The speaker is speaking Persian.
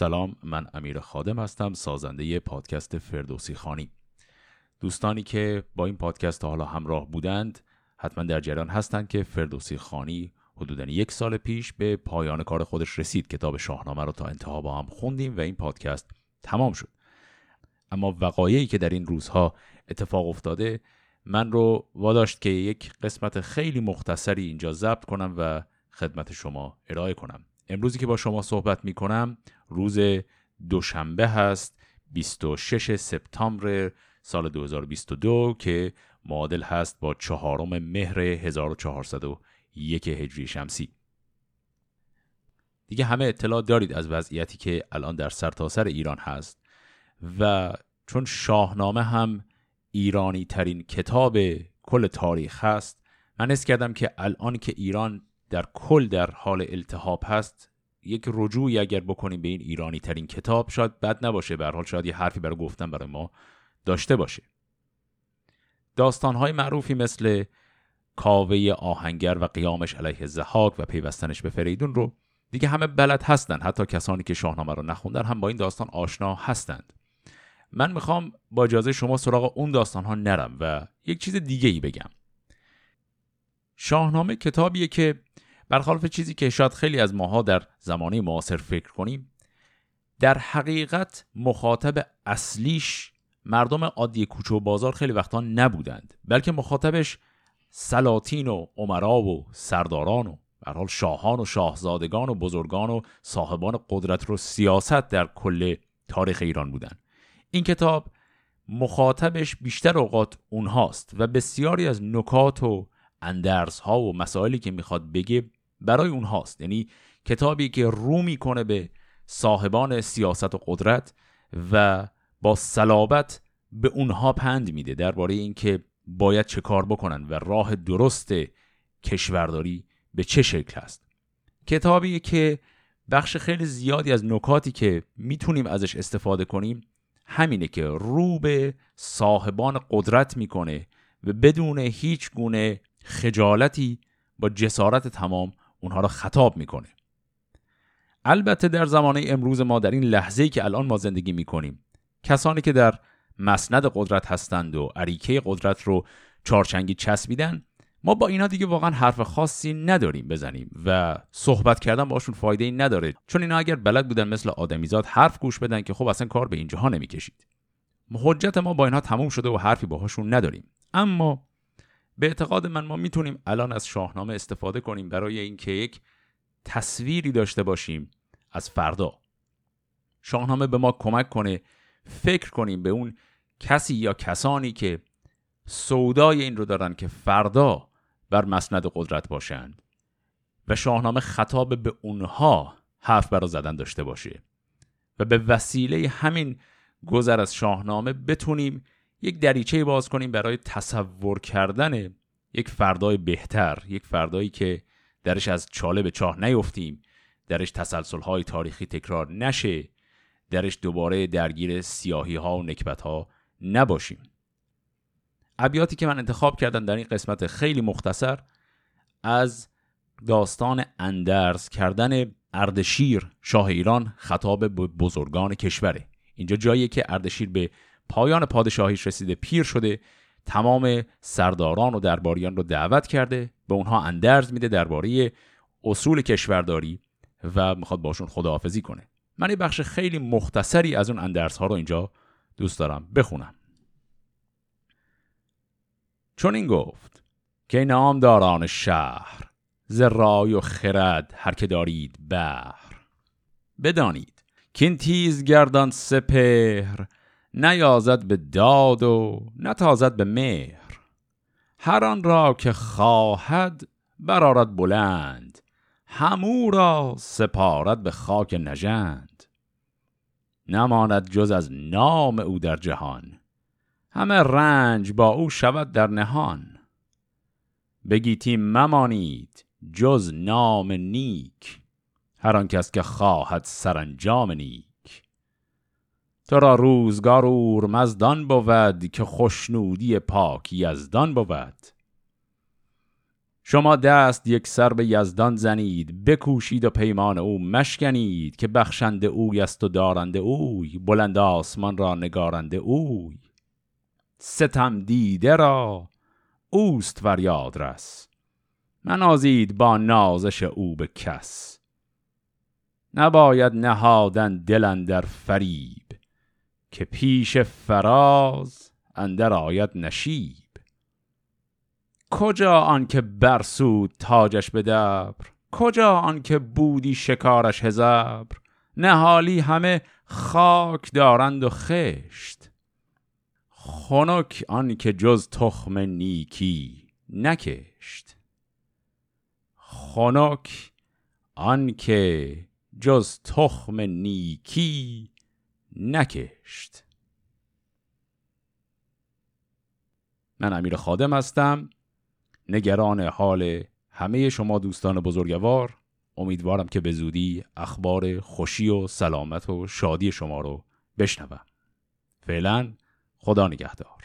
سلام من امیر خادم هستم سازنده پادکست فردوسی خانی. دوستانی که با این پادکست حالا همراه بودند حتما در جریان هستند که فردوسی خانی حدودا یک سال پیش به پایان کار خودش رسید. کتاب شاهنامه رو تا انتها با هم خوندیم و این پادکست تمام شد. اما وقایعی که در این روزها اتفاق افتاده من رو واداشت که یک قسمت خیلی مختصری اینجا ضبط کنم و خدمت شما ارائه کنم. امروزی که با شما صحبت می کنم روز دوشنبه هست 26 سپتامبر سال 2022 که معادل هست با چهارم مهر 1401 هجری شمسی. دیگه همه اطلاع دارید از وضعیتی که الان در سرتاسر سر ایران هست و چون شاهنامه هم ایرانی ترین کتاب کل تاریخ هست من حس کردم که الان که ایران در کل در حال التحاب هست یک رجوعی اگر بکنیم به این ایرانی ترین کتاب شاید بد نباشه. به حال شاید یه حرفی برای گفتن برای ما داشته باشه. داستانهای معروفی مثل کاوه آهنگر و قیامش علیه زحاک و پیوستنش به فریدون رو دیگه همه بلد هستند حتی کسانی که شاهنامه رو نخوندن هم با این داستان آشنا هستند. من می‌خوام با اجازه شما سراغ اون داستان ها نرم و یک چیز دیگه ای بگم. شاهنامه کتابیه که برخلاف چیزی که شاید خیلی از ماها در زمانه معاصر فکر کنیم در حقیقت مخاطب اصلیش مردم عادی کوچه و بازار خیلی وقتا نبودند بلکه مخاطبش سلاطین و عمرا و سرداران و به حال شاهان و شاهزادگان و بزرگان و صاحبان قدرت و سیاست در کل تاریخ ایران بودند. این کتاب مخاطبش بیشتر اوقات اونهاست و بسیاری از نکات و اندرس ها و مسائلی که می‌خواد بگه برای اونهاست. یعنی کتابی که رو می‌کنه به صاحبان سیاست و قدرت و با صلابت به اونها پند میده درباره اینکه باید چه کار بکنن و راه درست کشورداری به چه شکل است. کتابی که بخش خیلی زیادی از نکاتی که می‌تونیم ازش استفاده کنیم همینه که رو به صاحبان قدرت می‌کنه و بدون هیچ گونه خجالتی با جسارت تمام اونها را خطاب می‌کنه. البته در زمانه امروز ما در این لحظه که الان ما زندگی می‌کنیم کسانی که در مسند قدرت هستند و عریکه قدرت رو چارچنگی چسبیدن ما با اینا دیگه واقعا حرف خاصی نداریم بزنیم و صحبت کردن باشون فایده ای نداره. چون اینا اگر بلد بودن مثل آدمیزاد حرف گوش بدن که خب اصلا کار به اینجاها نمی‌کشید. حجت ما با اینها تموم شده و حرفی باهاشون نداریم. اما به اعتقاد من ما می‌تونیم الان از شاهنامه استفاده کنیم برای اینکه یک تصویری داشته باشیم از فردا. شاهنامه به ما کمک کنه فکر کنیم به اون کسی یا کسانی که سودای این رو دارن که فردا بر مسند قدرت باشند و شاهنامه خطاب به اونها حرف برا زدن داشته باشه و به وسیله همین گذر از شاهنامه بتونیم یک دریچه باز کنیم برای تصور کردن یک فردای بهتر یک فردایی که درش از چاله به چاه نیفتیم درش تسلسل های تاریخی تکرار نشه درش دوباره درگیر سیاهی ها و نکبت ها نباشیم. ابیاتی که من انتخاب کردم در این قسمت خیلی مختصر از داستان اندرز کردن اردشیر شاه ایران خطاب بزرگان کشوره. اینجا جایی که اردشیر به پایان پادشاهیش رسیده پیر شده تمام سرداران و درباریان رو دعوت کرده به اونها اندرز میده درباره اصول کشورداری و می‌خواد باشون خداحافظی کنه. من یه بخش خیلی مختصری از اون اندرس ها رو اینجا دوست دارم بخونم. چون این گفت که نامداران شهر ز و خرد هر که دارید بهر. بدانید که این تیز گردان سپهر نیازد به داد و نتازد به مهر. هر آن را که خواهد برارد بلند همو را سپارد به خاک نژند. نماند جز از نام او در جهان همه رنج با او شود در نهان. بگیتی ممانید جز نام نیک هر آن کس که خواهد سرانجام نیک. تو را روزگار مزدان بود که خوشنودی پاک یزدان بود. شما دست یک سر به یزدان زنید بکوشید و پیمان او مشکنید که بخشنده اوی است و دارنده اوی بلند آسمان را نگارنده اوی. ستم دیده را اوست فریاد رس. منازید با نازش او به کس. نباید نهادن دل در فریب. که پیش فراز اندر آید نشیب. کجا آنکه برسود تاجش به دبر؟ کجا آنکه بودی شکارش هزبر؟ نهالی همه خاک دارند و خشت. خنک آنکه جز تخم نیکی نکشت. خنک آنکه جز تخم نیکی نکشت. من امیر خادم هستم. نگران حال همه شما دوستان بزرگوار امیدوارم که به زودی اخبار خوشی و سلامت و شادی شما رو بشنوم. فعلا خدا نگهدار.